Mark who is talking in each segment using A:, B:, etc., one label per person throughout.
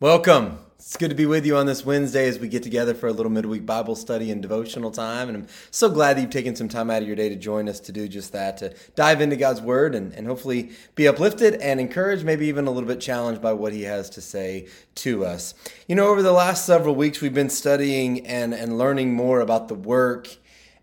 A: Welcome. It's good to be with you on this Wednesday as we get together for a little midweek Bible study and devotional time. And I'm so glad that you've taken some time out of your day to join us to do just that, to dive into God's Word and, and hopefully be uplifted and encouraged, maybe even a little bit challenged by what He has to say to us. You know, over the last several weeks, we've been studying and, and learning more about the work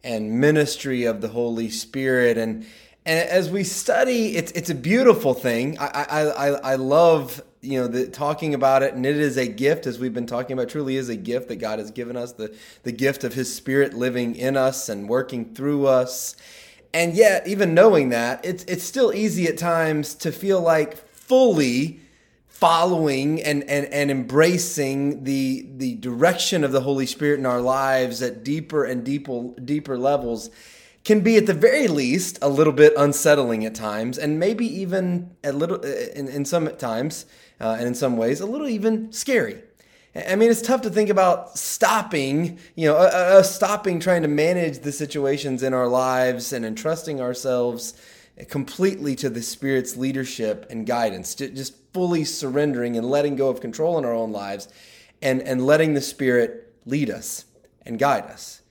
A: and ministry of the Holy Spirit. And, and as we study, it's, it's a beautiful thing. I, I, I, I love you know the talking about it and it is a gift as we've been talking about truly is a gift that god has given us the the gift of his spirit living in us and working through us. And yet even knowing that it's it's still easy at times to feel like fully following and and, and embracing the the direction of the holy spirit in our lives at deeper and deeper deeper levels can be at the very least a little bit unsettling at times and maybe even a little in, in some times uh, and in some ways a little even scary. I mean, it's tough to think about stopping, you know, uh, stopping trying to manage the situations in our lives and entrusting ourselves completely to the Spirit's leadership and guidance, just fully surrendering and letting go of control in our own lives and, and letting the Spirit lead us and guide us.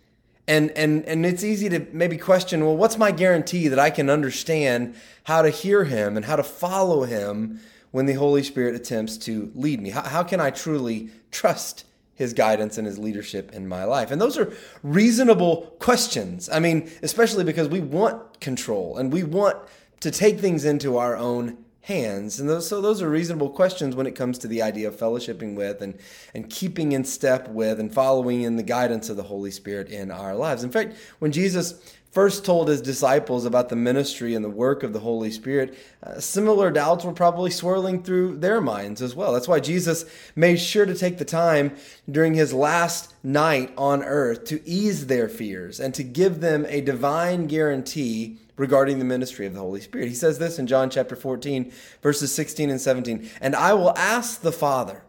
A: And, and, and it's easy to maybe question well, what's my guarantee that I can understand how to hear Him and how to follow Him when the Holy Spirit attempts to lead me? How, how can I truly trust his guidance and his leadership in my life? And those are reasonable questions. I mean, especially because we want control and we want to take things into our own hands. And those, so those are reasonable questions when it comes to the idea of fellowshipping with and, and keeping in step with and following in the guidance of the Holy Spirit in our lives. In fact, when Jesus first told his disciples about the ministry and the work of the Holy Spirit, uh, similar doubts were probably swirling through their minds as well. That's why Jesus made sure to take the time during his last night on earth to ease their fears and to give them a divine guarantee regarding the ministry of the Holy Spirit. He says this in John chapter 14, verses 16 and 17 And I will ask the Father,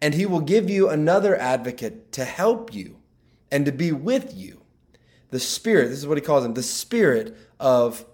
A: and he will give you another advocate to help you and to be with you the Spirit. This is what he calls him, the Spirit of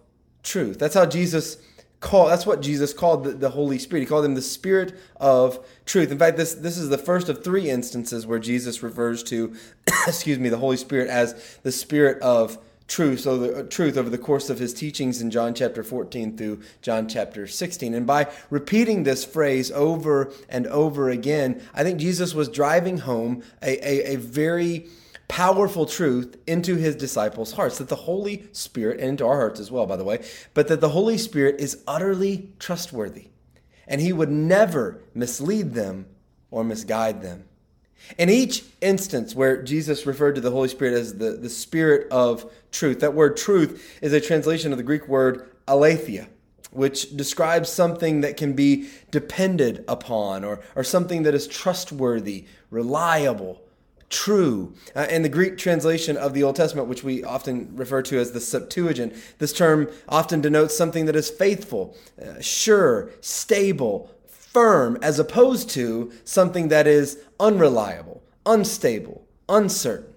A: truth. That's how Jesus called. That's what Jesus called the, the, Holy Spirit. He called him the Spirit of truth. In fact, this this is the first of three instances where Jesus refers to, excuse me, the Holy Spirit as the Spirit of truth. So the uh, truth over the course of his teachings in John chapter 14 through John chapter 16. And by repeating this phrase over and over again, I think Jesus was driving home a, a, a very powerful truth into his disciples' hearts that the Holy Spirit, and into our hearts as well, by the way, but that the Holy Spirit is utterly trustworthy and he would never mislead them or misguide them. In each instance where Jesus referred to the Holy Spirit as the, the Spirit of truth, that word truth is a translation of the Greek word aletheia, which describes something that can be depended upon or, or something that is trustworthy, reliable, true. Uh, in the Greek translation of the Old Testament, which we often refer to as the Septuagint, this term often denotes something that is faithful, uh, sure, stable, firm, as opposed to something that is unreliable, unstable, uncertain.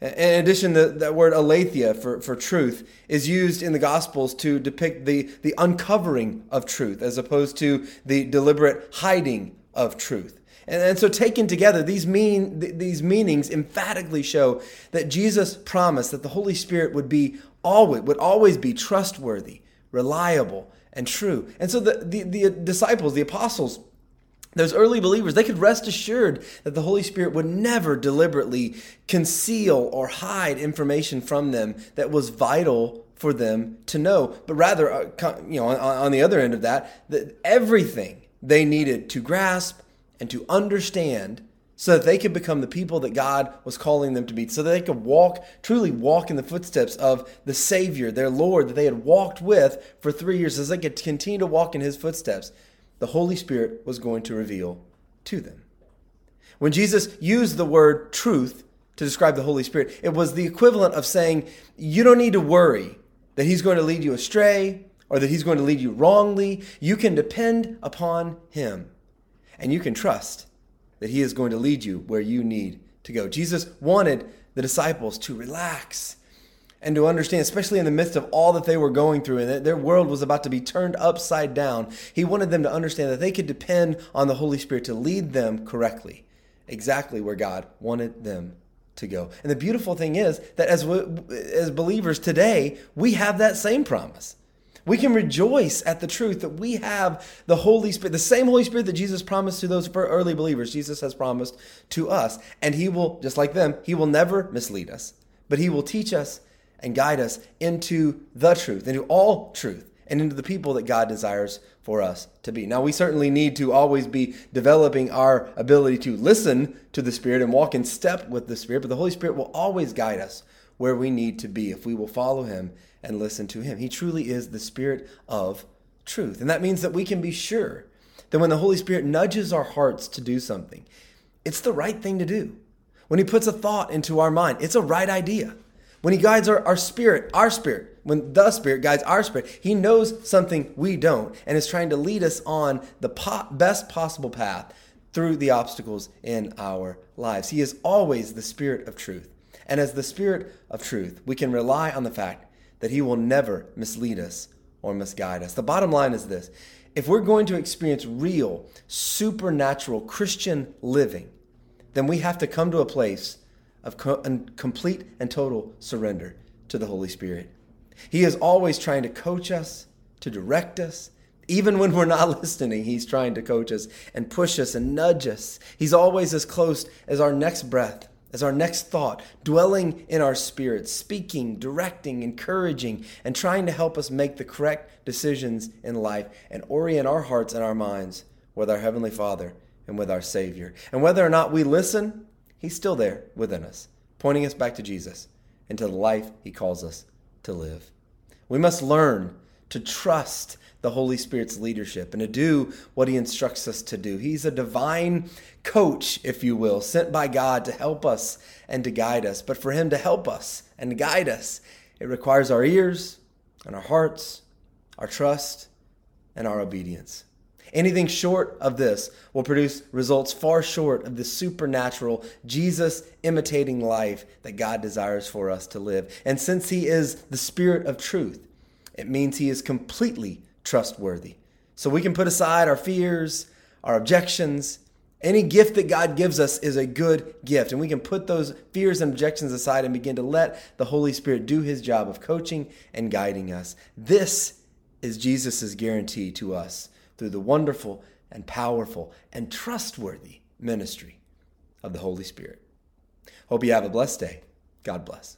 A: In addition, the, that word aletheia for, for truth is used in the Gospels to depict the, the uncovering of truth as opposed to the deliberate hiding of truth. And, and so, taken together, these, mean, these meanings emphatically show that Jesus promised that the Holy Spirit would be always, would always be trustworthy, reliable, and true. And so, the, the, the disciples, the apostles, those early believers, they could rest assured that the Holy Spirit would never deliberately conceal or hide information from them that was vital for them to know, but rather, uh, you know, on the other end of that, that everything they needed to grasp and to understand so that they could become the people that God was calling them to be, so that they could walk, truly walk in the footsteps of the Savior, their Lord, that they had walked with for three years, as they could continue to walk in His footsteps. The Holy Spirit was going to reveal to them. When Jesus used the word truth to describe the Holy Spirit, it was the equivalent of saying, You don't need to worry that He's going to lead you astray or that He's going to lead you wrongly. You can depend upon Him and you can trust that He is going to lead you where you need to go. Jesus wanted the disciples to relax and to understand, especially in the midst of all that they were going through and that their world was about to be turned upside down, he wanted them to understand that they could depend on the Holy Spirit to lead them correctly, exactly where God wanted them to go. And the beautiful thing is that as we, as believers today, we have that same promise. We can rejoice at the truth that we have the Holy Spirit, the same Holy Spirit that Jesus promised to those early believers, Jesus has promised to us. And He will, just like them, He will never mislead us, but He will teach us and guide us into the truth, into all truth, and into the people that God desires for us to be. Now, we certainly need to always be developing our ability to listen to the Spirit and walk in step with the Spirit, but the Holy Spirit will always guide us where we need to be if we will follow Him and listen to Him. He truly is the Spirit of truth. And that means that we can be sure that when the Holy Spirit nudges our hearts to do something, it's the right thing to do. When He puts a thought into our mind, it's a right idea. When he guides our, our spirit, our spirit, when the spirit guides our spirit, he knows something we don't and is trying to lead us on the po- best possible path through the obstacles in our lives. He is always the spirit of truth. And as the spirit of truth, we can rely on the fact that he will never mislead us or misguide us. The bottom line is this if we're going to experience real, supernatural Christian living, then we have to come to a place of co- complete and total surrender to the Holy Spirit. He is always trying to coach us, to direct us. Even when we're not listening, He's trying to coach us and push us and nudge us. He's always as close as our next breath, as our next thought, dwelling in our spirit, speaking, directing, encouraging, and trying to help us make the correct decisions in life and orient our hearts and our minds with our Heavenly Father and with our Savior. And whether or not we listen He's still there within us, pointing us back to Jesus and to the life He calls us to live. We must learn to trust the Holy Spirit's leadership and to do what He instructs us to do. He's a divine coach, if you will, sent by God to help us and to guide us. But for Him to help us and guide us, it requires our ears and our hearts, our trust, and our obedience. Anything short of this will produce results far short of the supernatural, Jesus imitating life that God desires for us to live. And since He is the Spirit of truth, it means He is completely trustworthy. So we can put aside our fears, our objections. Any gift that God gives us is a good gift. And we can put those fears and objections aside and begin to let the Holy Spirit do His job of coaching and guiding us. This is Jesus' guarantee to us through the wonderful and powerful and trustworthy ministry of the Holy Spirit. Hope you have a blessed day. God bless.